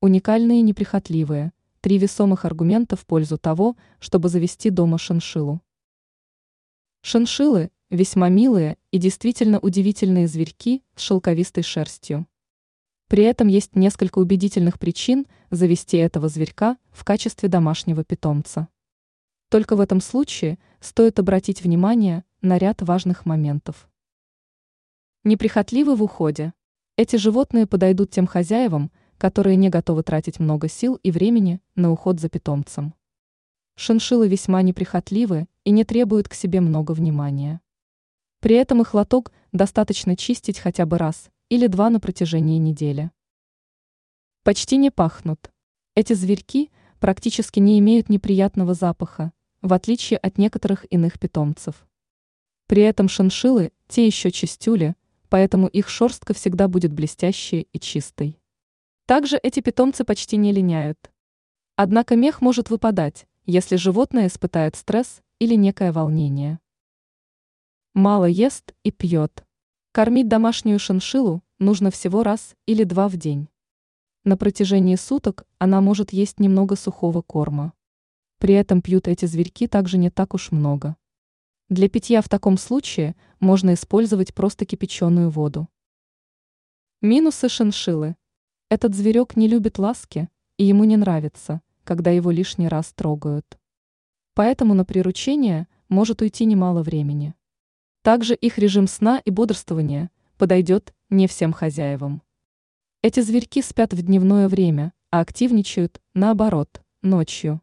Уникальные и неприхотливые. Три весомых аргумента в пользу того, чтобы завести дома шиншиллу. Шиншиллы – весьма милые и действительно удивительные зверьки с шелковистой шерстью. При этом есть несколько убедительных причин завести этого зверька в качестве домашнего питомца. Только в этом случае стоит обратить внимание на ряд важных моментов. Неприхотливы в уходе. Эти животные подойдут тем хозяевам, которые не готовы тратить много сил и времени на уход за питомцем. Шиншиллы весьма неприхотливы и не требуют к себе много внимания. При этом их лоток достаточно чистить хотя бы раз или два на протяжении недели. Почти не пахнут. Эти зверьки практически не имеют неприятного запаха, в отличие от некоторых иных питомцев. При этом шиншиллы – те еще чистюли, поэтому их шерстка всегда будет блестящей и чистой. Также эти питомцы почти не линяют. Однако мех может выпадать, если животное испытает стресс или некое волнение. Мало ест и пьет. Кормить домашнюю шиншиллу нужно всего раз или два в день. На протяжении суток она может есть немного сухого корма. При этом пьют эти зверьки также не так уж много. Для питья в таком случае можно использовать просто кипяченую воду. Минусы шиншиллы. Этот зверек не любит ласки, и ему не нравится, когда его лишний раз трогают. Поэтому на приручение может уйти немало времени. Также их режим сна и бодрствования подойдет не всем хозяевам. Эти зверьки спят в дневное время, а активничают, наоборот, ночью.